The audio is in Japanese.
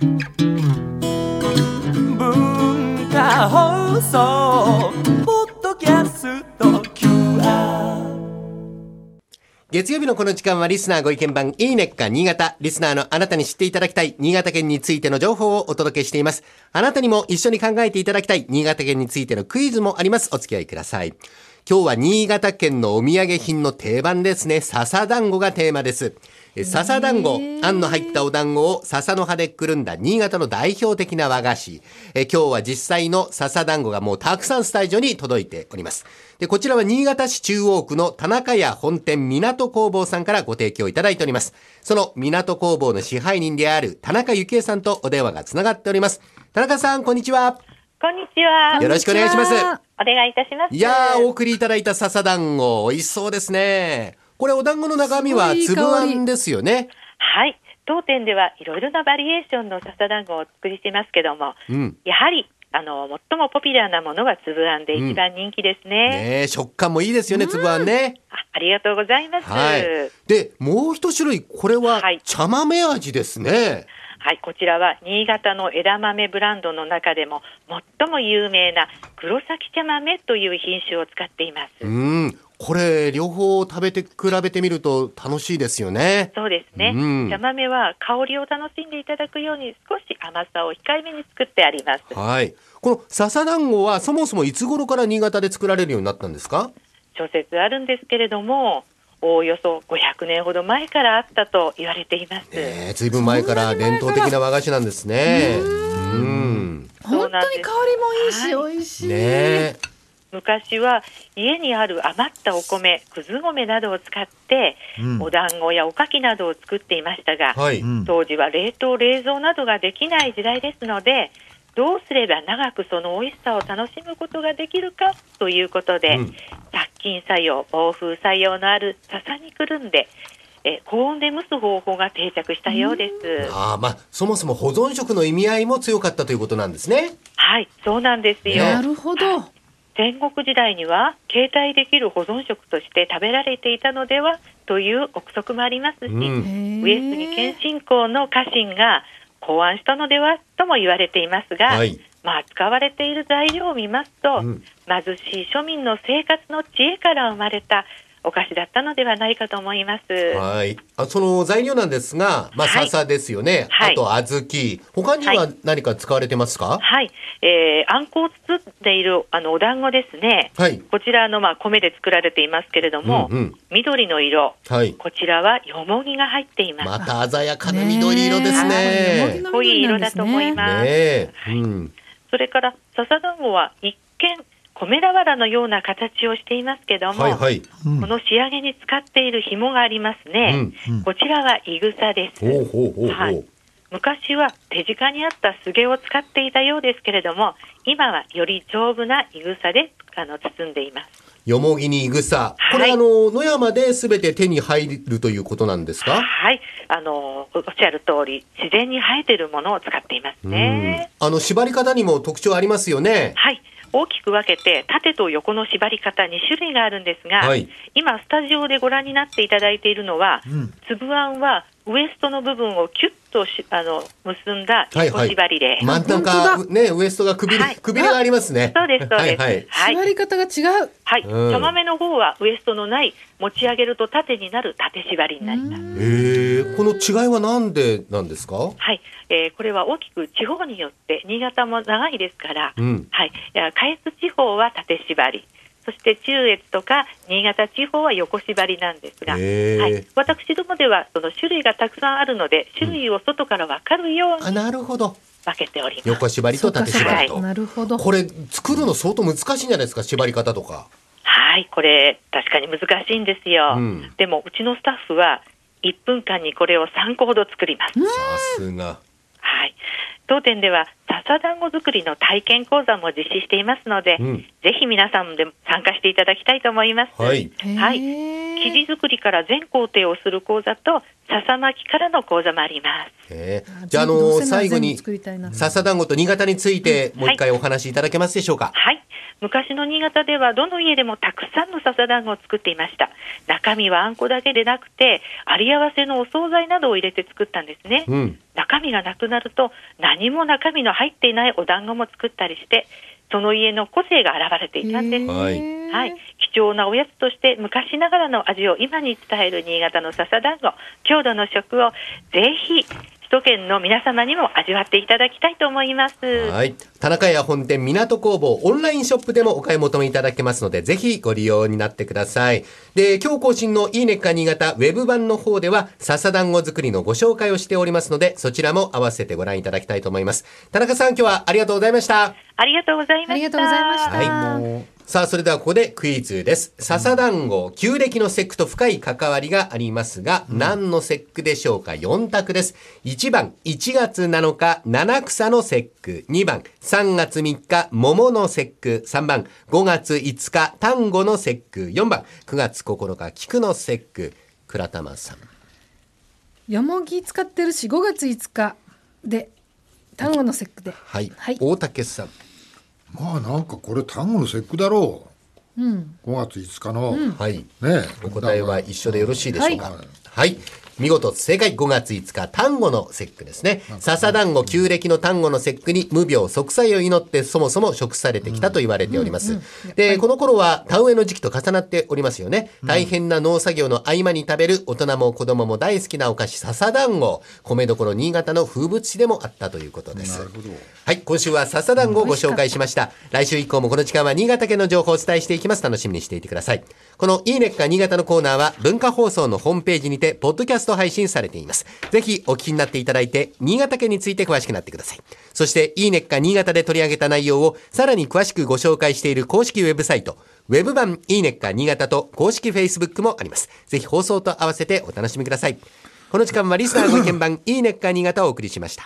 文化放送ポッドキャスト QR 月曜日のこの時間はリスナーご意見番いいねっか新潟。リスナーのあなたに知っていただきたい新潟県についての情報をお届けしています。あなたにも一緒に考えていただきたい新潟県についてのクイズもあります。お付き合いください。今日は新潟県のお土産品の定番ですね。笹団子がテーマです。え笹団子、あんの入ったお団子を笹の葉でくるんだ新潟の代表的な和菓子。え今日は実際の笹団子がもうたくさんスタジオに届いております。で、こちらは新潟市中央区の田中屋本店港工房さんからご提供いただいております。その港工房の支配人である田中幸恵さんとお電話がつながっております。田中さん、こんにちは。こんにちは。よろしくお願いします。お願いいたします。いやー、お送りいただいた笹団子、美味しそうですね。これお団子の中身は粒あんですよね。はい。当店ではいろいろなバリエーションの笹団子をお作りしていますけども、うん。やはり、あの、最もポピュラーなものは粒あんでうん一番人気ですね。ねえ食感もいいですよね、粒あんね。あありがとうございます。ははいい。。で、もう一種類、これははい茶豆味ですね。こちらは新潟の枝豆ブランドの中でも最も有名な黒崎茶豆という品種を使っています。うん。これ、両方食べて、比べてみると楽しいですよね。そうですね、うん茶豆は香りを楽しんでいただくように少し甘さを控えめに作ってあります。はい。この笹団子はそもそもいつ頃から新潟で作られるようになったんですか？諸説あるんですけれども、おおよそ500年ほど前からあったと言われています。ねえ、ずいぶん前から伝統的な和菓子なんですね。うん。本当に香りもいいし、は美味しい。ねえ。昔は家にある余ったお米、くず米などを使って、うんお団子やおかきなどを作っていましたが、はい。うん当時は冷凍、冷蔵などができない時代ですので、どうすれば長くその美味しさを楽しむことができるかということで、うん殺菌作用、防風作用のある笹にくるんで、え高温で蒸す方法が定着したようです。ああ、まあ、そもそも保存食の意味合いも強かったということなんですね。はい、そうなんですよ。なるほど。戦国時代には携帯できる保存食として食べられていたのではという憶測もありますし、うん上杉謙信公の家臣が考案したのではとも言われていますが、はい。まあ、使われている材料を見ますと、うん貧しい庶民の生活の知恵から生まれたお菓子だったのではないかと思います。はい。あその材料なんですが、まあ、はい笹ですよね。はいあと、小豆。他にはは何か使われてますか？はい、えー、あんこを包んでいるあのお団子ですね。はい。こちらあのまあ米で作られていますけれども、うんうん緑の色、はい。こちらはよもぎが入っています。また鮮やかな緑色ですね濃い色だと思いね。ます。ねえ。うん。それから笹団子は一見米俵のような形をしていますけども、はいはい。うんこの仕上げに使っている紐がありますね。うんこちらはいぐさです。ほうほうほうほう。はい昔は手近にあったすげを使っていたようですけれども、今はより丈夫ないぐさであの包んでいます。よもぎにいぐさ。これ、はいあの、野山で全て手に入るということなんですか？はい、あのおっしゃる通り、自然に生えているものを使っていますね。うんあの、縛り方にも特徴ありますよね。はい。大きく分けて縦と横の縛り方2種類があるんですが、はい。今スタジオでご覧になっていただいているのは、うん。粒あんはウエストの部分をキュッとしあの結んだはい横縛りで、真ん中、ね、ウエストがくびれ、はい。くびれがありますね。そうですそうです。はいはい。はい。縛り方が違う。はい、うん。茶豆の方はウエストのない持ち上げると縦になる縦縛りになります。ええこの違いはなんでなんですか？はい、えーこれは大きく地方によって新潟も長いですから、うん。はい、下越地方は縦縛り、そして中越とか新潟地方は横縛りなんですが、はい、私どもではその種類がたくさんあるので、種類を外から分かるようあ、になるほど。分けております。横縛りと縦縛りとそうかそう。なるほど。これ、作るの相当難しいんじゃないですか縛り方とか。はい、これ確かに難しいんですよ。うんでもうちのスタッフは1分間にこれを3個ほど作ります。さすが。はい。当店では笹団子作りの体験講座も実施していますので、うんぜひ皆さんでも参加していただきたいと思います。はい。はい。い生地作りから全工程をする講座と笹巻きからの講座もあります。えーじゃあ、あの最後に、作りたいな。笹団子と新潟について、もう一回お話しいただけますでしょうか？はい。昔の新潟ではどの家でもたくさんの笹団子を作っていました。中身はあんこだけでなくてあり合わせのお惣菜などを入れて作ったんですね、うん。中身がなくなると何も中身の入っていないお団子も作ったりしてその家の個性が現れていたんです、はい。はい、貴重なおやつとして昔ながらの味を今に伝える新潟の笹団子郷土の食をぜひ首都圏の皆様にも味わっていただきたいと思います。はい。田中屋本店港工房オンラインショップでもお買い求めいただけますので、ぜひご利用になってください。で、今日更新のいいねっか新潟ウェブ版の方では、笹団子作りのご紹介をしておりますので、そちらも合わせてご覧いただきたいと思います。田中さん、今日はありがとうございました。ありがとうございました。ありがとうございました。はいさあ、それではここでクイズです。笹団子、旧暦の節句と深い関わりがありますが、何の節句でしょうか ?4 択です。1番、1月7日、七草の節句。2番、3月3日、桃の節句。3番、5月5日、単語の節句。4番、9月9日、菊の節句。倉玉さん。よもぎ使ってるし、5月5日で、単語の節句で。はい。はい大竹さん。まあなんかこれ単語の節句だろうん。う5月5日の、はい。ねえお答えは一緒でよろしいでしょうか。はいはい。見事正解5月5日単語の節句ですね。笹団子旧暦の単語の節句に無病息災を祈ってそもそも食されてきたと言われております。で、この頃は田植えの時期と重なっておりますよね。大変な農作業の合間に食べる大人も子供も大好きなお菓子笹団子。米どころ新潟の風物詩でもあったということです。なるほどはい、今週は笹団子をご紹介しました。来週以降もこの時間は新潟県の情報をお伝えしていきます。楽しみにしていてください。このいいねっか新潟のコーナーは文化放送のホームページにて、ポッドキャスト配信されています。ぜひお聞きになっていただいて、新潟県について詳しくなってください。そして、いいねっか新潟で取り上げた内容をさらに詳しくご紹介している公式ウェブサイト、ウェブ版いいねっか新潟と公式 Facebook もあります。ぜひ放送と合わせてお楽しみください。この時間はリスナーの鍵盤いいねっか新潟をお送りしました。